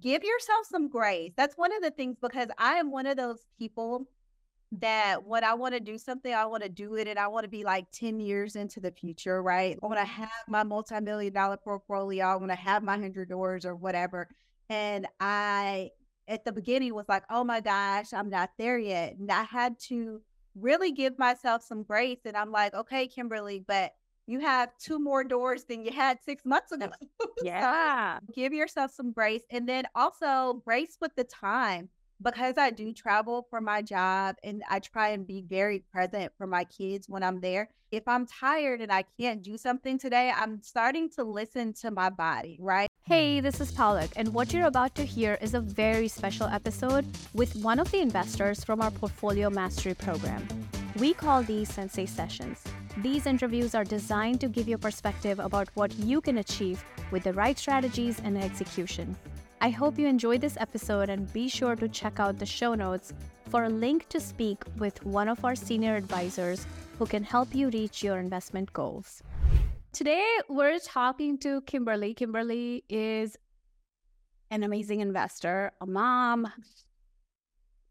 give yourself some grace. That's one of the things because I am one of those people that when I want to do something, I want to do it and I want to be like 10 years into the future, right? I want to mm-hmm. have my multi million dollar portfolio. I want to have my 100 doors or whatever. And I, at the beginning, was like, oh my gosh, I'm not there yet. And I had to really give myself some grace. And I'm like, okay, Kimberlee, but you have two more doors than you had six months ago. Yeah. so give yourself some grace. And then also grace with the time because I do travel for my job and I try and be very present for my kids when I'm there. If I'm tired and I can't do something today, I'm starting to listen to my body, right? Hey, this is Palak, and what you're about to hear is a very special episode with one of the investors from our Portfolio Mastery program. We call these Sensei Sessions. These interviews are designed to give you perspective about what you can achieve with the right strategies and execution. I hope you enjoyed this episode and be sure to check out the show notes for a link to speak with one of our senior advisors who can help you reach your investment goals. Today, we're talking to Kimberlee. Kimberlee is an amazing investor, a mom,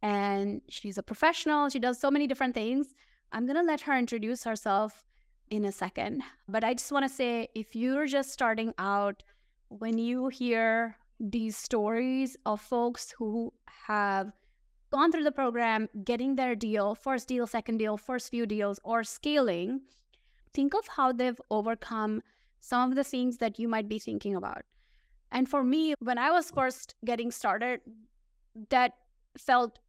and she's a professional. She does so many different things. I'm going to let her introduce herself in a second. But I just want to say if you're just starting out, when you hear these stories of folks who have gone through the program, getting their deal, first deal, second deal, first few deals, or scaling, think of how they've overcome some of the things that you might be thinking about. And for me, when I was first getting started, that felt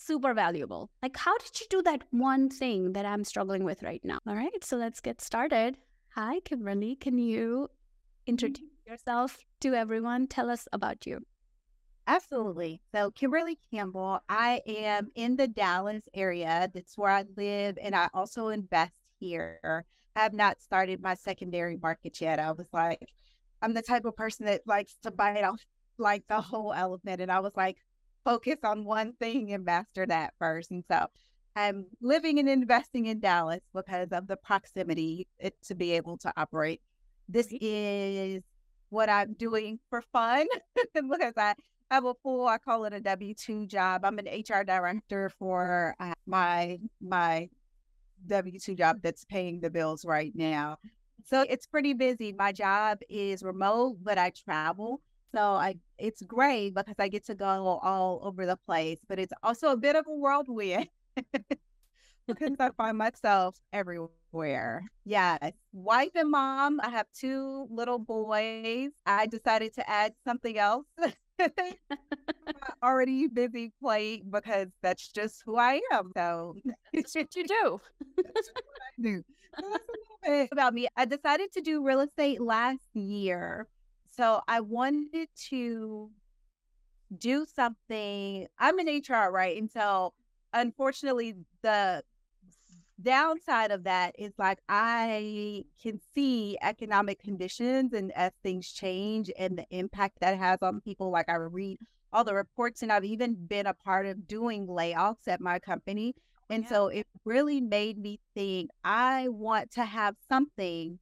super valuable. Like, how did you do that one thing that I'm struggling with right now? All right, so let's get started. Hi, Kimberlee. Can you mm-hmm. introduce yourself to everyone. Tell us about you. Absolutely. So, Kimberlee Campbell, I am in the Dallas area. That's where I live, and I also invest here. I have not started my secondary market yet. I was like, I'm the type of person that likes to bite off like the whole elephant. And I was like, focus on one thing and master that first. And so I'm living and investing in Dallas because of the proximity it, to be able to operate. This is what I'm doing for fun because I have a full, I call it a W two job. I'm an HR director for uh, my my W two job that's paying the bills right now. So it's pretty busy. My job is remote, but I travel. So I it's great because I get to go all over the place, but it's also a bit of a whirlwind. because I find myself everywhere. Yes. Wife and mom. I have two little boys. I decided to add something else. already busy plate because that's just who I am. So that's what you do. that's what I do. So that's a little bit about me. I decided to do real estate last year. So I wanted to do something. I'm in HR, right? And so unfortunately the downside of that is like I can see economic conditions and as things change and the impact that has on people. Like I read all the reports and I've even been a part of doing layoffs at my company. Oh, and yeah. so it really made me think I want to have something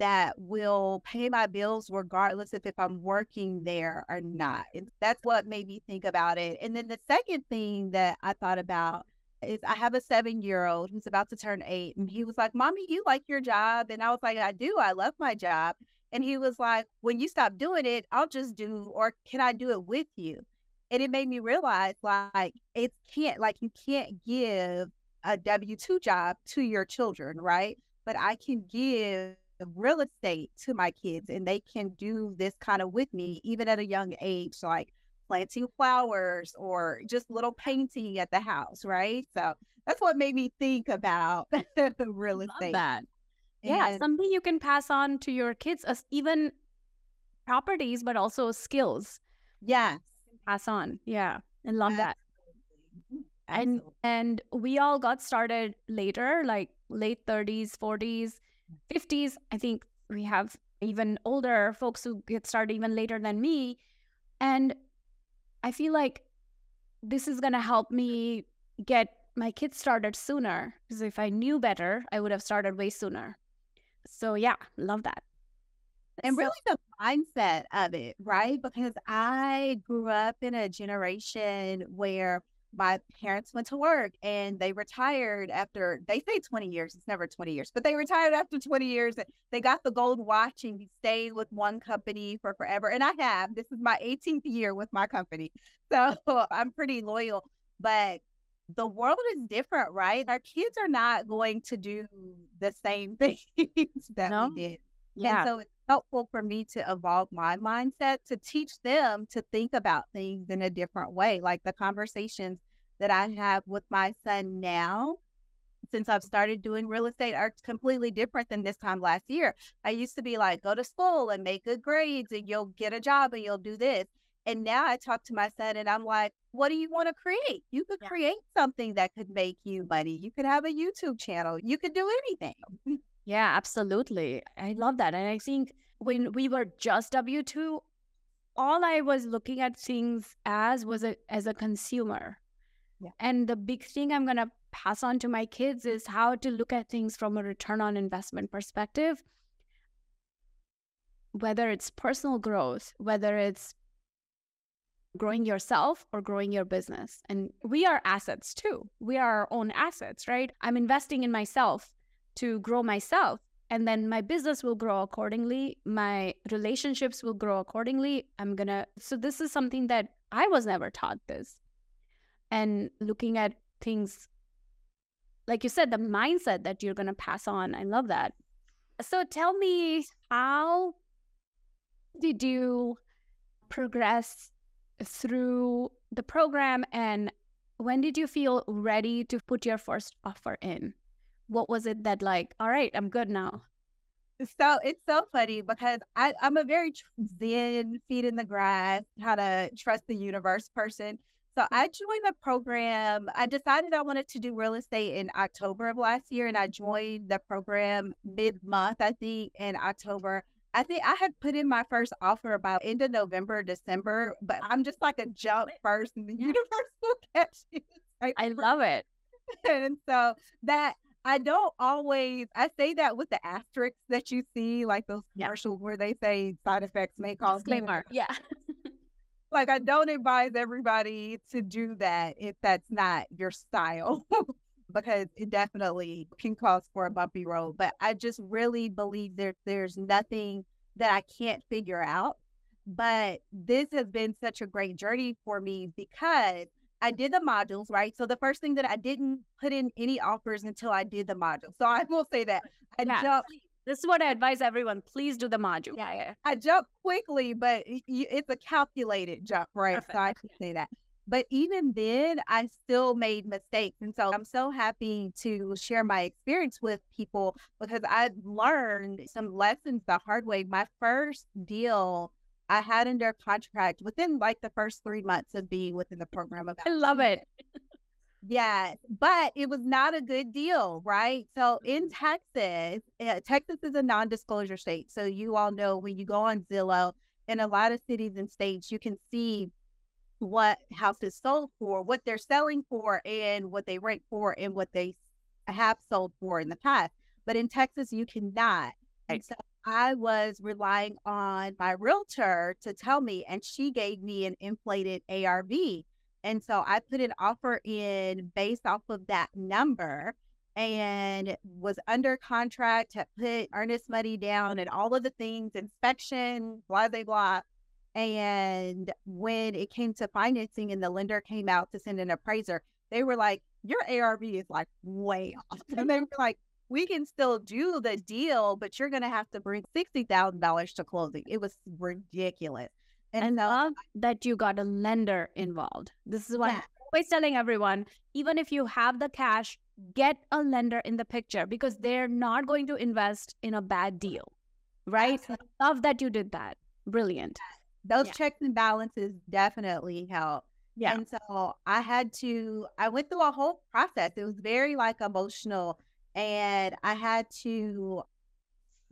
that will pay my bills regardless of if I'm working there or not. And that's what made me think about it. And then the second thing that I thought about is I have a seven year old who's about to turn eight. And he was like, Mommy, you like your job? And I was like, I do. I love my job. And he was like, When you stop doing it, I'll just do, or can I do it with you? And it made me realize like it can't, like, you can't give a W 2 job to your children, right? But I can give real estate to my kids and they can do this kind of with me, even at a young age. Like, planting flowers or just little painting at the house, right? So that's what made me think about real estate. that. Yeah, something you can pass on to your kids, as even properties, but also skills. Yeah, pass on. Yeah, and love Absolutely. that. And and we all got started later, like late 30s, 40s, 50s. I think we have even older folks who get started even later than me. And I feel like this is going to help me get my kids started sooner because if I knew better, I would have started way sooner. So yeah, love that. And really, the mindset of it, right? Because I grew up in a generation where my parents went to work and they retired after they say 20 years it's never 20 years but they retired after 20 years they got the gold watch and stayed with one company for forever and i have this is my 18th year with my company so i'm pretty loyal but the world is different right our kids are not going to do the same things that no? we did yeah. And so it's helpful for me to evolve my mindset to teach them to think about things in a different way. Like the conversations that I have with my son now, since I've started doing real estate, are completely different than this time last year. I used to be like, go to school and make good grades and you'll get a job and you'll do this. And now I talk to my son and I'm like, what do you want to create? You could yeah. create something that could make you money. You could have a YouTube channel. You could do anything. Yeah, absolutely. I love that. And I think when we were just W 2, all I was looking at things as was a, as a consumer. Yeah. And the big thing I'm going to pass on to my kids is how to look at things from a return on investment perspective. Whether it's personal growth, whether it's growing yourself or growing your business. And we are assets too. We are our own assets, right? I'm investing in myself to grow myself and then my business will grow accordingly my relationships will grow accordingly. I'm gonna so this is something that i was never taught this. And looking at things like you said the mindset that you're gonna pass on i love that. So tell me how did you progress through the program and when did you feel ready to put your first offer in what was it that like, all right, I'm good now? So it's so funny because I, I'm a very zen, feet in the grass, how to trust the universe person. So I joined the program. I decided I wanted to do real estate in October of last year, and I joined the program mid month, I think, in October. I think I had put in my first offer about end of November, December, but I'm just like a jump first, and the universe will catch you. I love it. And so that I don't always. I say that with the asterisks that you see, like those commercials yeah. where they say side effects may cause disclaimer. Yeah. like I don't advise everybody to do that if that's not your style, because it definitely can cause for a bumpy road. But I just really believe that there's nothing that I can't figure out. But this has been such a great journey for me because I did the modules, right? So the first thing that I didn't put in any offers until I did the module. So I will say that I yeah. jumped. This is what I advise everyone. Please do the module. Yeah, yeah. I jumped quickly, but it's a calculated jump, right? Perfect. So I can say that. But even then, I still made mistakes. And so I'm so happy to share my experience with people because I learned some lessons the hard way. My first deal I had under contract within like the first three months of being within the program. About I love it. Yeah, but it was not a good deal, right? So in Texas, uh, Texas is a non-disclosure state. So you all know when you go on Zillow, in a lot of cities and states, you can see what houses sold for, what they're selling for, and what they rent for, and what they have sold for in the past. But in Texas, you cannot. And so I was relying on my realtor to tell me, and she gave me an inflated ARV. And so I put an offer in based off of that number and was under contract, had put earnest money down and all of the things, inspection, blah, blah, blah. And when it came to financing and the lender came out to send an appraiser, they were like, Your ARV is like way off. And they were like, we can still do the deal, but you're going to have to bring $60,000 to closing. It was ridiculous. And I love that you got a lender involved. This is what yeah. I'm always telling everyone even if you have the cash, get a lender in the picture because they're not going to invest in a bad deal. Right? Absolutely. Love that you did that. Brilliant. Those yeah. checks and balances definitely help. Yeah. And so I had to, I went through a whole process. It was very like emotional and I had to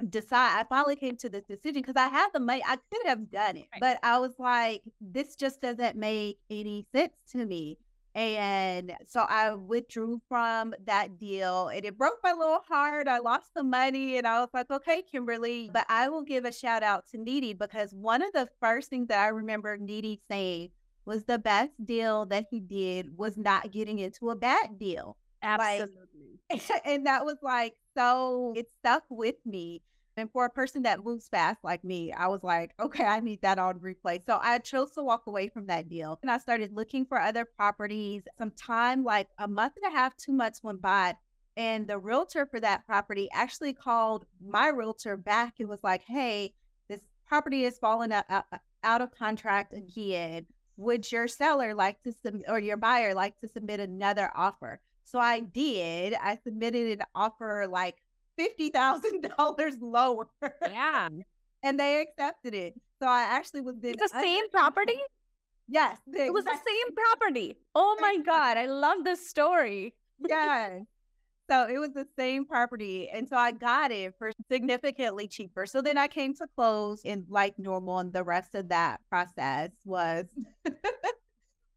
decide. I finally came to this decision because I had the money. I could have done it, right. but I was like, this just doesn't make any sense to me. And so I withdrew from that deal and it broke my little heart. I lost the money and I was like, okay, Kimberlee, but I will give a shout out to Niti because one of the first things that I remember Niti saying was the best deal that he did was not getting into a bad deal. Absolutely. Like, and that was like, so it stuck with me. And for a person that moves fast like me, I was like, okay, I need that on replay. So I chose to walk away from that deal. And I started looking for other properties. Some time, like a month and a half, two months went by. And the realtor for that property actually called my realtor back and was like, hey, this property is falling out, of contract again. Would your seller like to submit or your buyer like to submit another offer? So I did. I submitted an offer like $50,000 lower. Yeah. and they accepted it. So I actually was the same property? Yes. It was the same property. Oh my God. I love this story. yeah. So it was the same property. And so I got it for significantly cheaper. So then I came to close and like normal. And the rest of that process was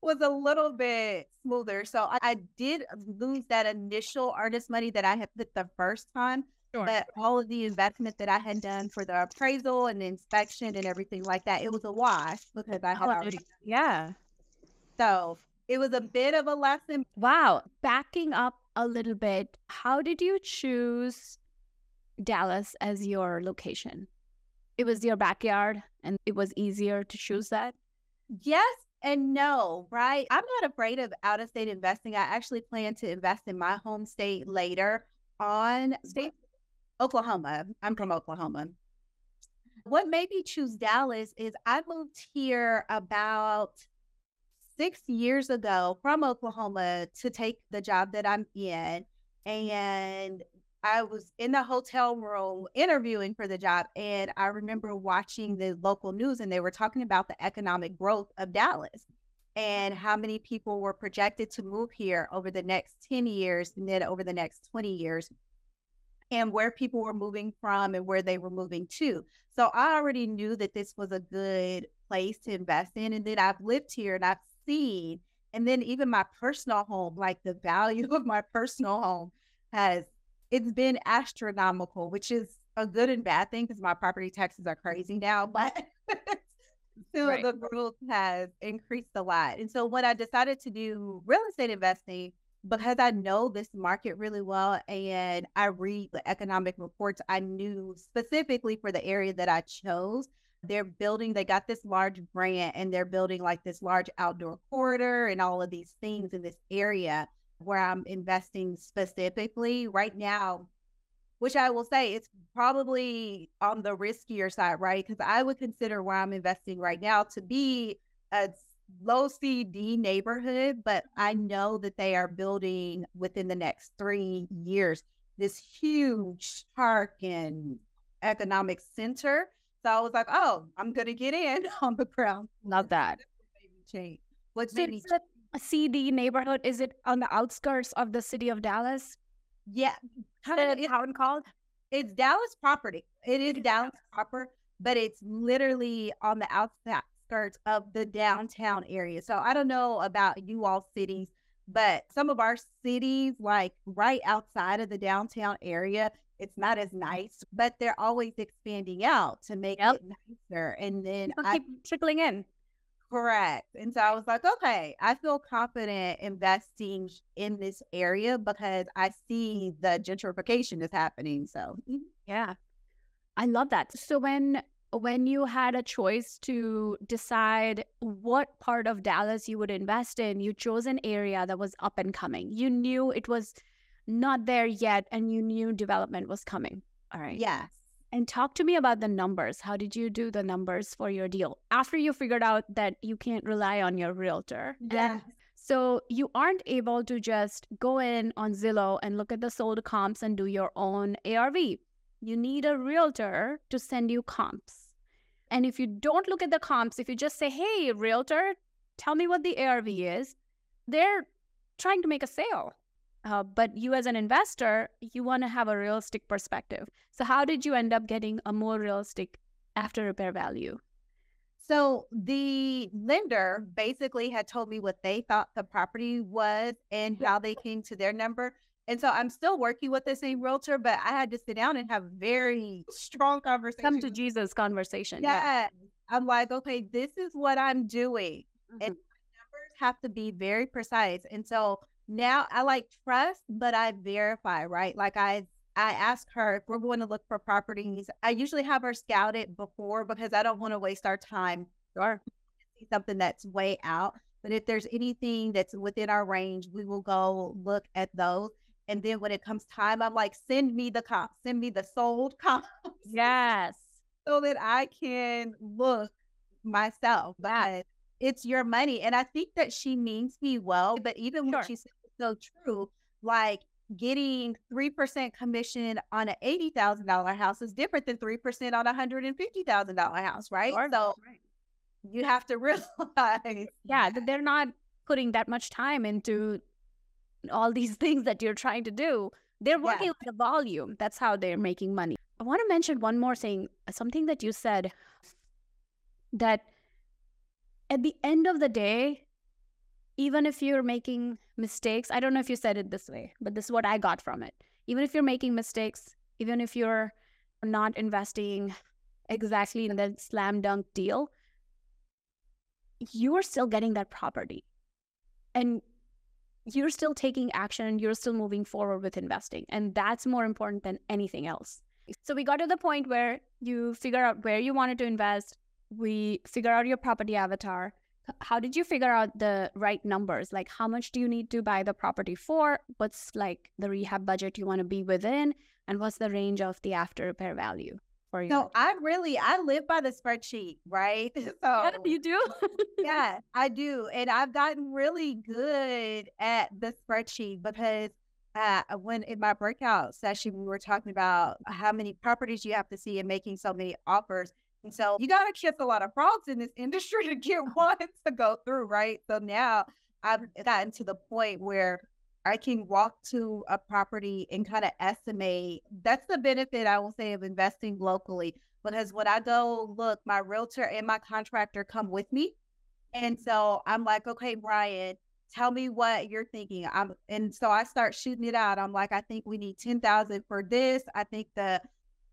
was a little bit smoother. So I, I, did lose that initial earnest money that I had put the first time. Sure. But all of the investment that I had done for the appraisal and the inspection and everything like that, it was a wash because I had oh, already. Yeah. So it was a bit of a lesson. Wow. Backing up a little bit, how did you choose Dallas as your location? It was your backyard and it was easier to choose that? Yes and no, right? I'm not afraid of out of state investing. I actually plan to invest in my home state later on state Oklahoma. I'm from Oklahoma. What made me choose Dallas is I moved here about six years ago from Oklahoma to take the job that I'm in. And I was in the hotel room interviewing for the job, and I remember watching the local news, and they were talking about the economic growth of Dallas and how many people were projected to move here over the next 10 years and then over the next 20 years, and where people were moving from and where they were moving to. So I already knew that this was a good place to invest in. And then I've lived here and I've seen, and then even my personal home, like the value of my personal home has it's been astronomical, which is a good and bad thing because my property taxes are crazy now, but still right. the growth has increased a lot. And so when I decided to do real estate investing, because I know this market really well and I read the economic reports, I knew specifically for the area that I chose, they're building, they got this large brand and they're building like this large outdoor corridor and all of these things in this area where I'm investing specifically right now, which I will say it's probably on the riskier side, right? Because I would consider where I'm investing right now to be a low CD neighborhood, but I mm-hmm. know that they are building within the next three years this huge park and economic center. So I was like, oh, I'm gonna get in on the ground. Love that. Change. What's so CD neighborhood? Is it on the outskirts of the city of Dallas? Yeah. How is it town called? It's Dallas property. It is Dallas proper, but it's literally on the outskirts of the downtown area. So I don't know about you all cities, but some of our cities, like right outside of the downtown area, it's not as mm-hmm. nice, but they're always expanding out to make yep. it nicer. And then I keep trickling in. Correct. And so I was like, okay, I feel confident investing in this area because I see the gentrification is happening. So, mm-hmm. yeah. I love that. So when when you had a choice to decide what part of Dallas you would invest in, you chose an area that was up and coming. You knew it was not there yet and you knew development was coming. All right. Yes. And talk to me about the numbers. How did you do the numbers for your deal after you figured out that you can't rely on your realtor? Yeah. So you aren't able to just go in on Zillow and look at the sold comps and do your own ARV. You need a realtor to send you comps. And if you don't look at the comps, if you just say, hey, realtor, tell me what the ARV is, they're trying to make a sale. Uh, but you, as an investor, you want to have a realistic perspective. So, how did you end up getting a more realistic after repair value? So the lender basically had told me what they thought the property was and how they came to their number. And so I'm still working with the same realtor, but I had to sit down and have very strong conversation. Come to Jesus conversation. Yeah. yeah. I'm like, okay, this is what I'm doing. Mm-hmm. And numbers have to be very precise. And so now I like trust, but I verify, right? Like I I ask her if we're going to look for properties. I usually have her scout it before because I don't want to waste our time. Sure. See something that's way out. But if there's anything that's within our range, we will go look at those. And then when it comes time, I'm like, send me the comp, send me the sold comps. Yes. so that I can look myself. But it's your money. And I think that she means me well. But even sure. when she said so true, like getting 3% commission on an $80,000 house is different than 3% on a $150,000 house, right? Sure. So right. you have to realize. Yeah, that they're not putting that much time into all these things that you're trying to do. They're working yeah. with the volume. That's how they're making money. I want to mention one more thing, something that you said that at the end of the day, even if you're making mistakes, I don't know if you said it this way, but this is what I got from it. Even if you're making mistakes, even if you're not investing exactly in that slam dunk deal, you're still getting that property. And you're still taking action and you're still moving forward with investing. And that's more important than anything else. So we got to the point where you figure out where you wanted to invest. We figure out your property avatar. How did you figure out the right numbers? Like, how much do you need to buy the property for? What's like the rehab budget you want to be within? And what's the range of the after repair value? for you? No, I really I live by the spreadsheet, right? So yeah, you do? yeah, I do. And I've gotten really good at the spreadsheet because uh, when in my breakout session we were talking about how many properties you have to see and making so many offers. And so you got to kiss a lot of frogs in this industry to get one to go through, right? So now I've gotten to the point where I can walk to a property and kind of estimate. That's the benefit I will say of investing locally because when I go look, my realtor and my contractor come with me. And so I'm like, okay, Brian, tell me what you're thinking. I'm and so I start shooting it out. I'm like, I think we need 10,000 for this. I think the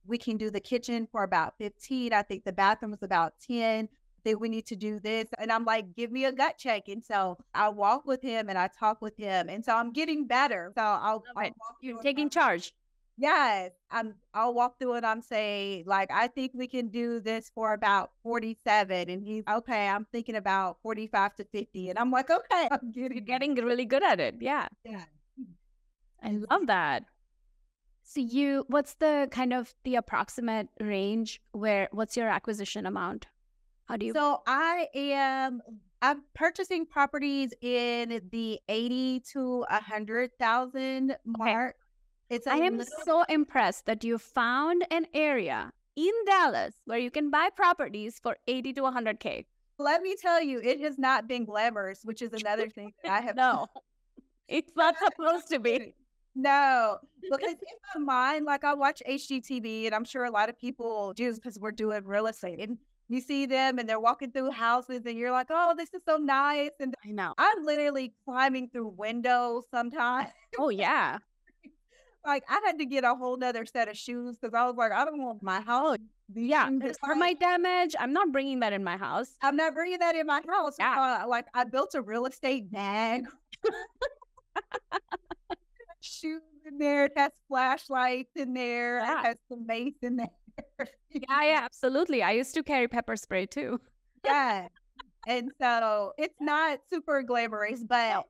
we can do the kitchen for about 15. I think the bathroom is about 10 I think we need to do this. And I'm like, give me a gut check. And so I walk with him and I talk with him. And so I'm getting better. So I'll, I'll you're taking charge. Yes. I'm I'll walk through it. I'm saying, like, I think we can do this for about 47. And he's okay, I'm thinking about 45 to 50. And I'm like, okay, I'm getting, getting really good at it. Yeah. Yeah. I love that. So you what's the kind of the approximate range where what's your acquisition amount? How do you? So I am. I'm purchasing properties in the eighty to a hundred thousand mark. Okay. It's. I am little... so impressed that you found an area in Dallas where you can buy properties for eighty to hundred k. Let me tell you, it has not been glamorous, which is another thing that I have. no, it's not supposed to be. No, because in my mind, like I watch HGTV, and I'm sure a lot of people do because we're doing real estate. And you see them and they're walking through houses and you're like, oh, this is so nice. And I know I'm literally climbing through windows sometimes. Oh, yeah. like I had to get a whole nother set of shoes because I was like, I don't want my house. Yeah, for my damage, I'm not bringing that in my house. I'm not bringing that in my house. Yeah. Uh, like I built a real estate bag. shoes in there. It has flashlights in there. Yeah. It has some mace in there yeah, yeah, absolutely. I used to carry pepper spray too. yeah. And so it's not super glamorous, but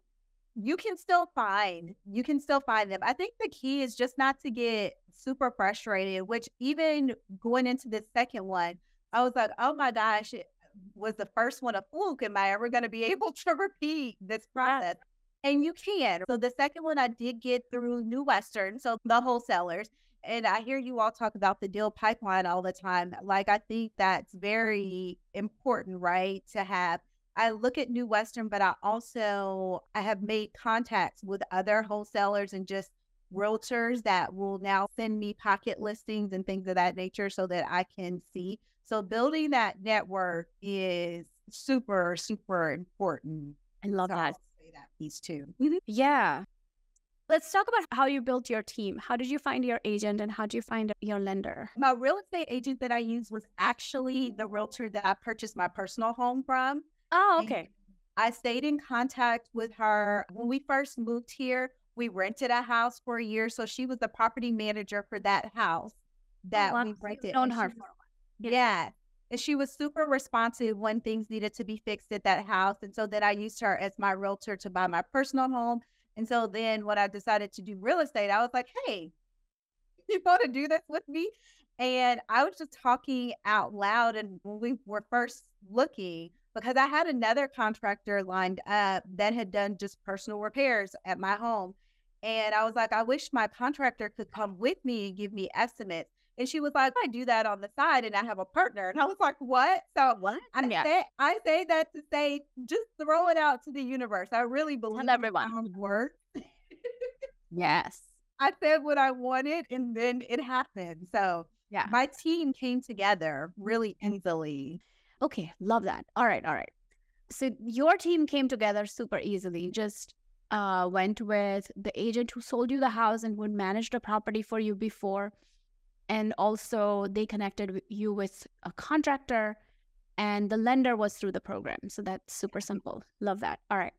you can still find you can still find them. I think the key is just not to get super frustrated, which even going into the second one, I was like, oh my gosh, it was the first one a fluke. Am I ever going to be able to repeat this process? And you can. So the second one I did get through New Western, so the wholesalers and I hear you all talk about the deal pipeline all the time. Like, I think that's very important, right? To have. I look at New Western, but I also I have made contacts with other wholesalers and just realtors that will now send me pocket listings and things of that nature so that I can see. So building that network is super, super important. I love that. That piece too. Mm-hmm. Yeah. Let's talk about how you built your team. How did you find your agent and how did you find your lender? My real estate agent that I used was actually the realtor that I purchased my personal home from. Oh, And okay. I stayed in contact with her when we first moved here. We rented a house for a year, so she was the property manager for that house oh, that wow. we rented. known and her for a while. yeah. Yeah. And she was super responsive when things needed to be fixed at that house. And so then I used her as my realtor to buy my personal home. And so then when I decided to do real estate, I was like, hey, you want to do this with me? And I was just talking out loud. And when we were first looking, because I had another contractor lined up that had done just personal repairs at my home. And I was like, I wish my contractor could come with me and give me estimates. And she was like, I do that on the side and I have a partner. And I was like, what? So What? I Yeah. say I say that to say just throw it out to the universe. I really believe everyone. in work. Yes. I said what I wanted and then it happened. So Yeah. my team came together really easily. Okay. Love that. All right. All right. So your team came together super easily. Just uh, went with the agent who sold you the house and would manage the property for you before. And also, they connected you with a contractor, and the lender was through the program. So that's super simple. Love that. All right.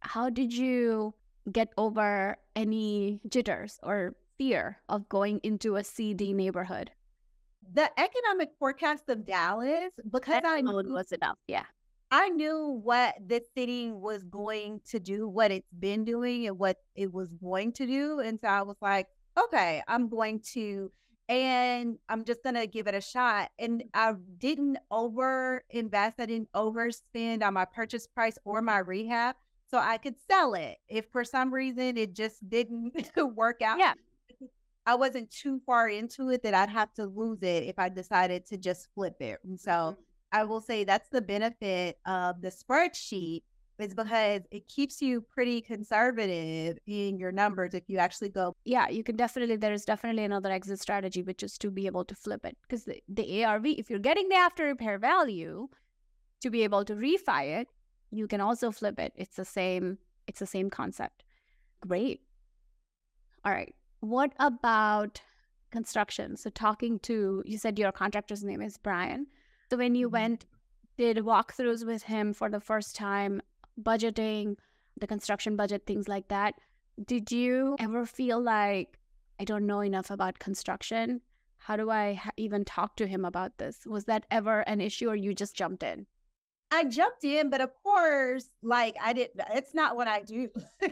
How did you get over any jitters or fear of going into a CD neighborhood? The economic forecast of Dallas, because I alone knew, was enough. Yeah. I knew what this city was going to do, what it's been doing, and what it was going to do. And so I was like, okay, I'm going to, and I'm just going to give it a shot. And mm. I didn't over invest, I didn't overspend on my purchase price or my rehab. So I could sell it if for some reason it just didn't work out. Yeah. I wasn't too far into it that I'd have to lose it if I decided to just flip it. And so mm. I will say that's the benefit of the spreadsheet is because it keeps you pretty conservative in your numbers if you actually go yeah, you can definitely, there is definitely another exit strategy, which is to be able to flip it. Because the, the ARV, if you're getting the after repair value to be able to refi it, you can also flip it. It's the same, it's the same concept. Great. All right. What about construction? So talking to, you said your contractor's name is Brian. So when you Mhm. went, did walkthroughs with him for the first time, budgeting, the construction budget, things like that. Did you ever feel like I don't know enough about construction? How do I ha- even talk to him about this? Was that ever an issue or you just jumped in? I jumped in, but of course, like I didn't, it's not what I do.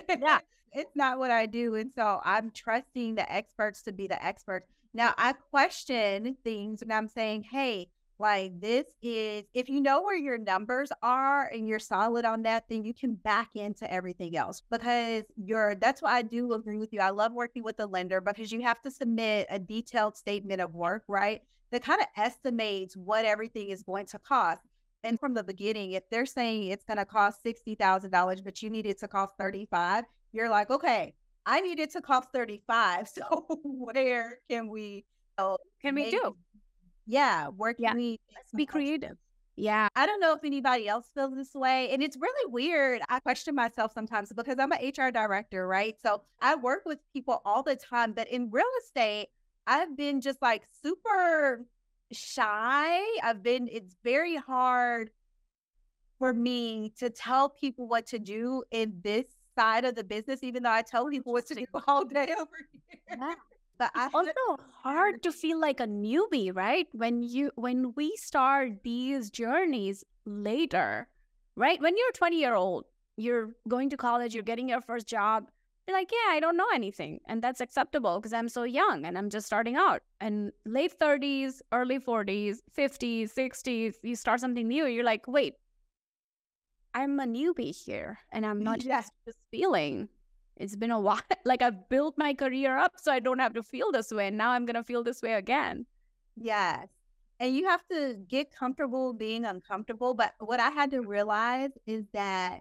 Yeah. it's not what I do. And so I'm trusting the experts to be the experts. Now I question things and I'm saying, hey, like this is, if you know where your numbers are and you're solid on that, then you can back into everything else because you're, that's why I do agree with you. I love working with the lender because you have to submit a detailed statement of work, right? That kind of estimates what everything is going to cost. And from the beginning, if they're saying it's going to cost $60,000, but you need it to cost 35, you're like, okay, I need it to cost 35. So where can we, Can we do? Yeah, can Yeah, we Let's be creative. Yeah. I don't know if anybody else feels this way. And it's really weird. I question myself sometimes because I'm an HR director, right? So I work with people all the time. But in real estate, I've been just like super shy. I've been, it's very hard for me to tell people what to do in this side of the business, even though I tell people what to do all day over here. Yeah. But I It's also hard to feel like a newbie, right? When you when we start these journeys later, right? When you're 20 year old, you're going to college, you're getting your first job. You're like, yeah, I don't know anything. And that's acceptable because I'm so young and I'm just starting out. And late 30s, early 40s, 50s, 60s, you start something new. You're like, wait, I'm a newbie here and I'm not Yeah. just feeling. It's been a while. Like I've built my career up so I don't have to feel this way. And now I'm going to feel this way again. Yes. And you have to get comfortable being uncomfortable. But what I had to realize is that,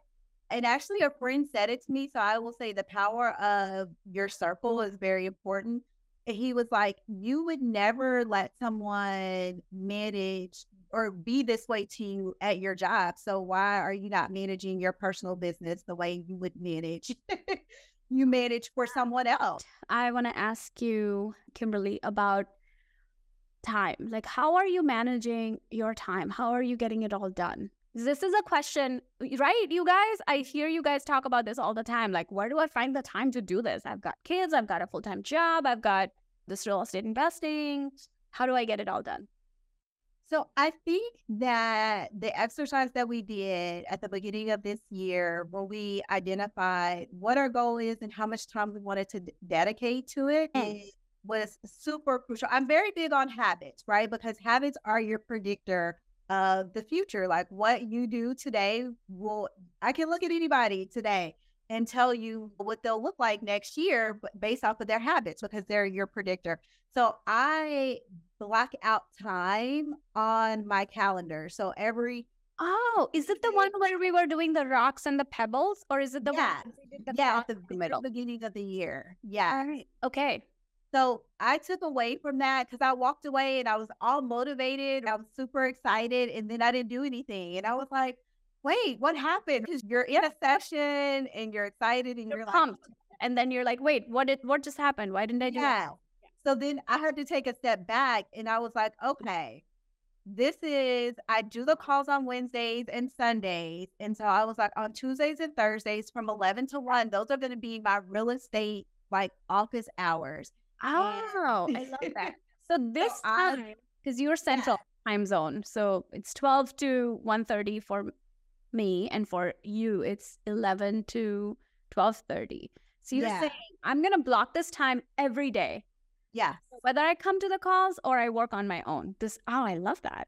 and actually a friend said it to me. So I will say the power of your circle is very important. And he was like, You would never let someone manage or be this way to you at your job. So why are you not managing your personal business the way you would manage? you manage for someone else. I want to ask you, Kimberlee, about time. Like, how are you managing your time? How are you getting it all done? This is a question, right? You guys, I hear you guys talk about this all the time. Like, where do I find the time to do this? I've got kids, I've got a full time job, I've got this real estate investing. How do I get it all done? So I think that the exercise that we did at the beginning of this year, where we identified what our goal is and how much time we wanted to dedicate to it, mm. it, was super crucial. I'm very big on habits, right? Because habits are your predictor of the future. Like what you do today will, I can look at anybody today and tell you what they'll look like next year based off of their habits because they're your predictor. So I block out time on my calendar. So every Oh, is it the one where we were doing the rocks and the pebbles, or is it the yeah, one the yeah, at the, middle, beginning of the year? Yeah. Okay. So I took away from that because I walked away and I was all motivated. I was super excited, and then I didn't do anything, and I was like, "Wait, what happened?" Because you're in a session and you're excited and you're, you're pumped, like, and then you're like, "Wait, what did what just happened? Why didn't I do yeah. So then I had to take a step back and I was like, okay, this is, I do the calls on Wednesdays and Sundays. And so I was like, on Tuesdays and Thursdays from 11 to 1, those are going to be my real estate like office hours. Oh, I love that. So this so time, because you're central yeah. time zone. So it's 12 to 1.30 for me and for you, it's 11 to 12.30. So you're yeah. saying, I'm going to block this time every day yeah. Whether I come to the calls or I work on my own. This oh, I love that.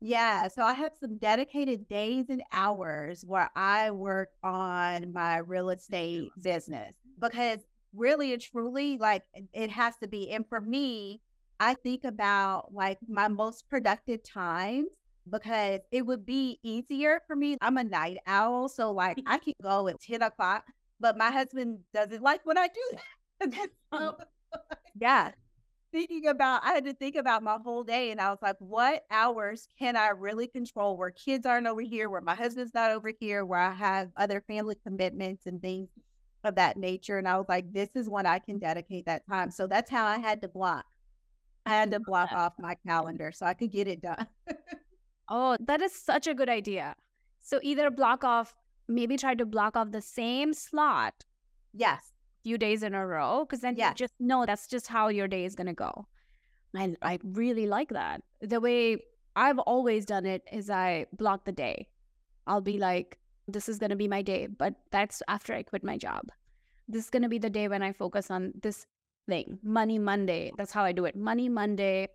Yeah. So I have some dedicated days and hours where I work on my real estate business because really and truly, like it has to be. And for me, I think about like my most productive times because it would be easier for me. I'm a night owl. So like I can go at 10 o'clock, but my husband doesn't like when I do that. Yeah. Thinking about, I had to think about my whole day and I was like, what hours can I really control where kids aren't over here, where my husband's not over here, where I have other family commitments and things of that nature. And I was like, this is when I can dedicate that time. So that's how I had to block. I had to block off my calendar so I could get it done. oh, that is such a good idea. So either block off, maybe try to block off the same slot. Yes few days in a row because then yeah. you just know that's just how your day is going to go. And I really like that. The way I've always done it is I block the day. I'll be like, this is going to be my day, but that's after I quit my job. This is going to be the day when I focus on this thing. Money Monday. That's how I do it. Money Monday,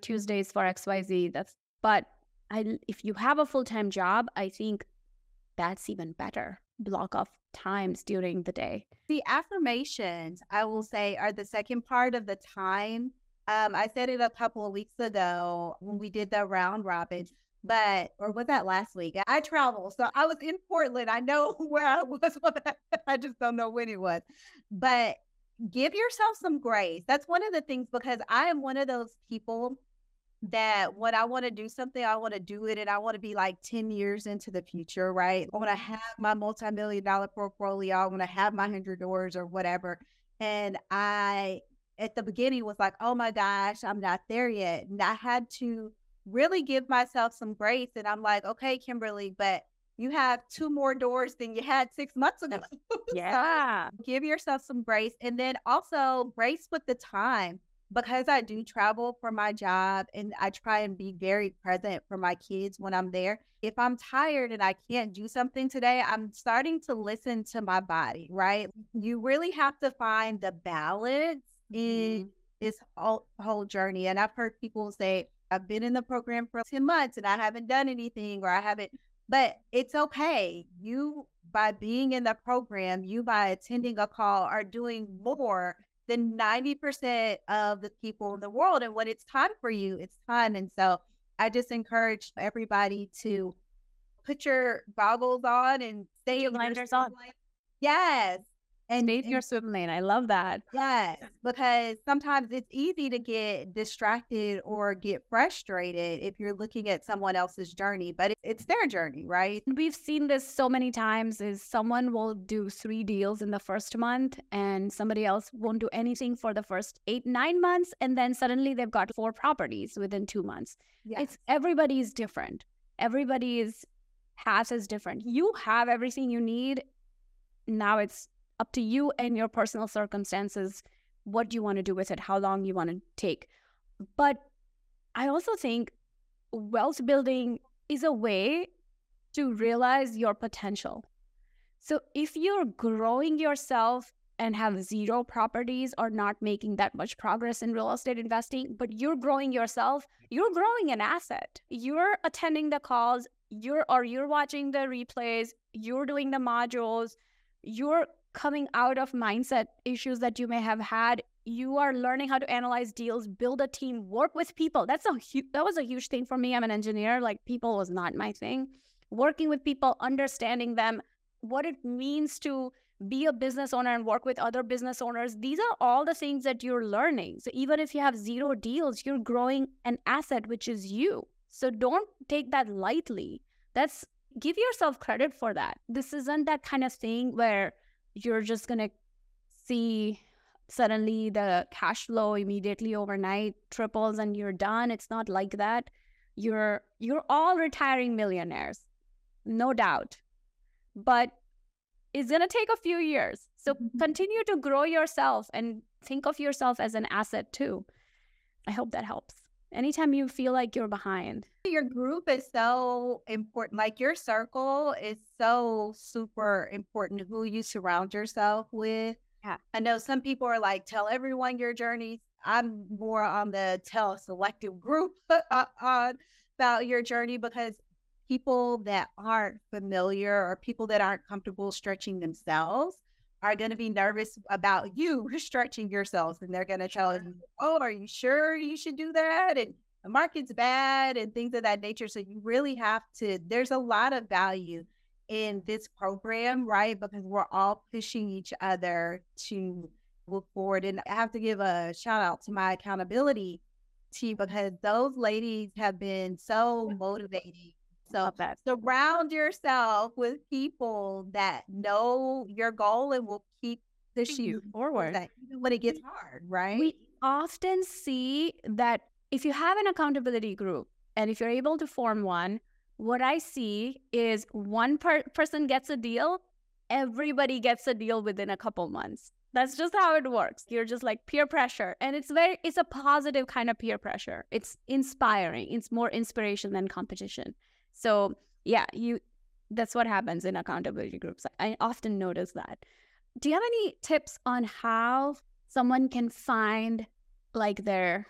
Tuesdays for XYZ. That's, but I, if you have a full time job, I think that's even better. Block off times during the day? The affirmations, I will say, are the second part of the time. Um, I said it a couple of weeks ago when we did the round robin, but or was that last week? I travel, so I was in Portland. I know where I was. I just don't know when it was, but give yourself some grace. That's one of the things because I am one of those people that when I want to do something, I want to do it and I want to be like 10 years into the future, right? I want to mm-hmm. have my multi million dollar portfolio. I want to have my 100 doors or whatever. And I, at the beginning, was like, oh my gosh, I'm not there yet. And I had to really give myself some grace. And I'm like, okay, Kimberlee, but you have two more doors than you had six months ago. Yeah. so give yourself some grace. And then also grace with the time because I do travel for my job and I try and be very present for my kids when I'm there. If I'm tired and I can't do something today, I'm starting to listen to my body, right? You really have to find the balance in mm-hmm. this whole, whole journey. And I've heard people say, I've been in the program for 10 months and I haven't done anything or I haven't, but it's okay. You, by being in the program, you by attending a call are doing more than 90% of the people in the world. And when it's time for you, it's time. And so I just encourage everybody to put your goggles on and stay blinders on. Yes. And stay in your swim lane. I love that. Yes, because sometimes it's easy to get distracted or get frustrated if you're looking at someone else's journey, but it's their journey, right? We've seen this so many times is someone will do three deals in the first month and somebody else won't do anything for the first 8 9 months and then suddenly they've got four properties within 2 months. Yes. It's everybody's different. Everybody's path is different. You have everything you need. Now it's up to you and your personal circumstances what you want to do with it, how long you want to take. But I also think wealth building is a way to realize your potential. So if you're growing yourself and have zero properties or not making that much progress in real estate investing, but you're growing yourself, you're growing an asset. You're attending the calls, you're or you're watching the replays, you're doing the modules, you're coming out of mindset issues that you may have had you are learning how to analyze deals build a team work with people. That's a huge that was a huge thing for me. I'm an engineer. Like people was not my thing. Working with people understanding them what it means to be a business owner and work with other business owners. These are all the things that you're learning. So even if you have zero deals you're growing an asset which is you. So don't take that lightly. That's give yourself credit for that. This isn't that kind of thing where you're just going to see suddenly the cash flow immediately overnight triples and you're done. It's not like that. You're you're all retiring millionaires no doubt. But it's going to take a few years. So mm-hmm. continue to grow yourself and think of yourself as an asset too. I hope that helps anytime you feel like you're behind. Your group is so important. Like your circle is so super important who you surround yourself with. Yeah. I know some people are like, tell everyone your journey. I'm more on the tell selective group uh, on about your journey because people that aren't familiar or people that aren't comfortable stretching themselves are going to be nervous about you stretching yourselves and they're going to tell you, oh, are you sure you should do that? And the market's bad and things of that nature. So you really have to, there's a lot of value in this program, right? Because we're all pushing each other to look forward. And I have to give a shout out to my accountability team because those ladies have been so motivating so that. surround yourself with people that know your goal and will keep the you forward even when it gets hard, right? We often see that if you have an accountability group and if you're able to form one, what I see is one per- person gets a deal, everybody gets a deal within a couple months. That's just how it works. You're just like peer pressure. And it's very, it's a positive kind of peer pressure. It's inspiring. It's more inspiration than competition. So yeah, you that's what happens in accountability groups. I often notice that. Do you have any tips on how someone can find like their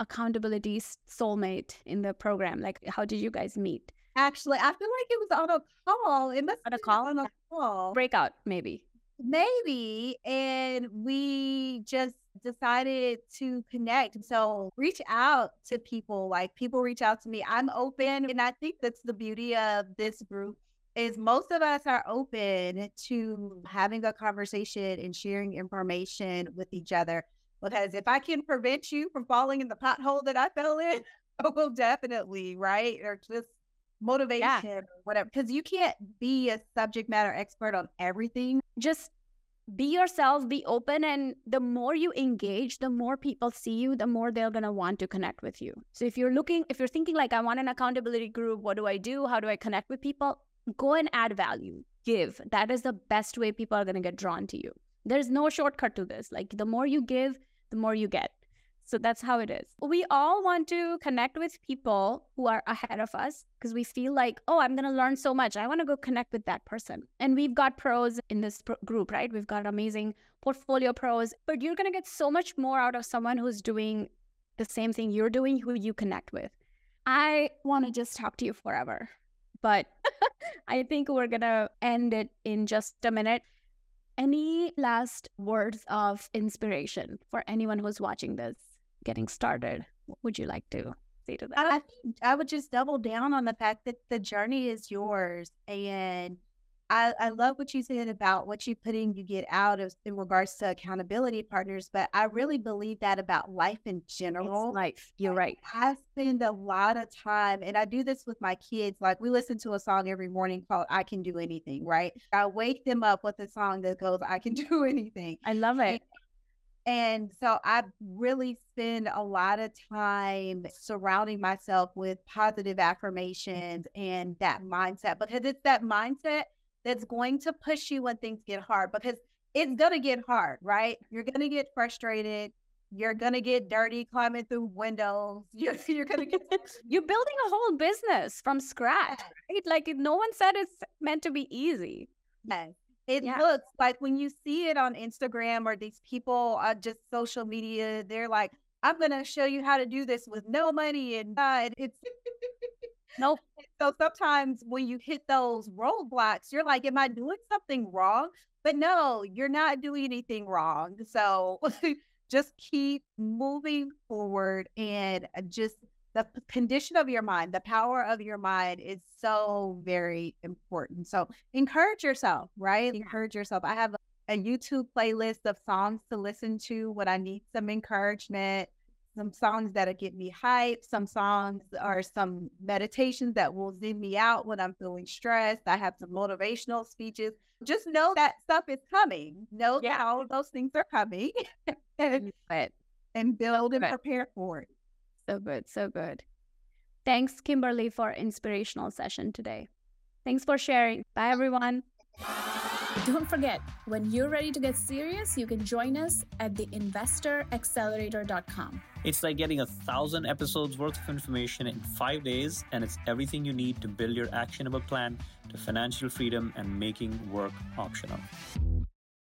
accountability soulmate in the program? Like how did you guys meet? Actually, I feel like it was on a call. It must on a call. On a call. Breakout, maybe. Maybe. And we just decided to connect. So reach out to people. Like people reach out to me. I'm open. And I think that's the beauty of this group is most of us are open to having a conversation and sharing information with each other. Because if I can prevent you from falling in the pothole that I fell in, I will definitely, right? Or just motivation yeah. or whatever. Because you can't be a subject matter expert on everything. Just be yourself, be open, and the more you engage, the more people see you, the more they're gonna want to connect with you. So if you're looking, if you're thinking like, I want an accountability group, what do I do? How do I connect with people? Go and add value, give. That is the best way people are gonna get drawn to you. There's no shortcut to this. Like the more you give, the more you get. So that's how it is. We all want to connect with people who are ahead of us because we feel like, oh, I'm going to learn so much. I want to go connect with that person. And we've got pros in this group, right? We've got amazing portfolio pros, but you're going to get so much more out of someone who's doing the same thing you're doing, who you connect with. I want to just talk to you forever, but I think we're going to end it in just a minute. Any last words of inspiration for anyone who's watching this? Getting started, what would you like to say to that? I, I would just double down on the fact that the journey is yours and I, I love what you said about what you put in, you get out of in regards to accountability partners, but I really believe that about life in general. It's life. You're right. I spend a lot of time, and I do this with my kids. Like we listen to a song every morning called "I Can Do Anything." Right? I wake them up with a song that goes, "I can do anything." I love it. And so I really spend a lot of time surrounding myself with positive affirmations and that mindset because it's that mindset that's going to push you when things get hard because it's going to get hard, right? You're going to get frustrated. You're going to get dirty climbing through windows. You're, you're going to get. you're building a whole business from scratch, right? Like no one said it's meant to be easy. Yes. It yeah. looks like when you see it on Instagram or these people on just social media, they're like, I'm going to show you how to do this with no money. And uh, it's Nope. So sometimes when you hit those roadblocks, you're like, Am I doing something wrong? But no, you're not doing anything wrong. So just keep moving forward and uh, just the condition of your mind, the power of your mind is so very important. So encourage yourself, right? Encourage yourself. I have a YouTube playlist of songs to listen to when I need some encouragement some songs that'll get me hyped, some songs or some meditations that will zen me out when I'm feeling stressed. I have some motivational speeches. Just know that stuff is coming. Know yeah. that all those things are coming and, and build and prepare for it. So good. So good. Thanks, Kimberlee, for inspirational session today. Thanks for sharing. Bye, everyone. Don't forget, when you're ready to get serious, you can join us at the theinvestoraccelerator.com. It's like getting a thousand episodes worth of information in five days, and it's everything you need to build your actionable plan to financial freedom and making work optional.